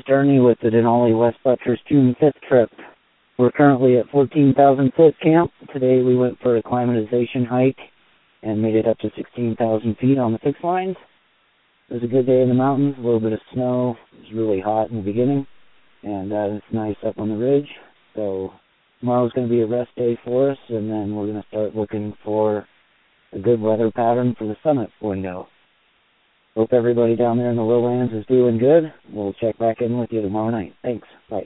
Durny with the Denali West Buttress June 5th trip. We're currently at 14,000 foot camp. Today we went for a climatization hike and made it up to 16,000 feet on the fixed lines. It was a good day in the mountains, a little bit of snow. It was really hot in the beginning, and uh, it's nice up on the ridge. So tomorrow's going to be a rest day for us, and then we're going to start looking for a good weather pattern for the summit window. Hope everybody down there in the lowlands is doing good. We'll check back in with you tomorrow night. Thanks. Bye.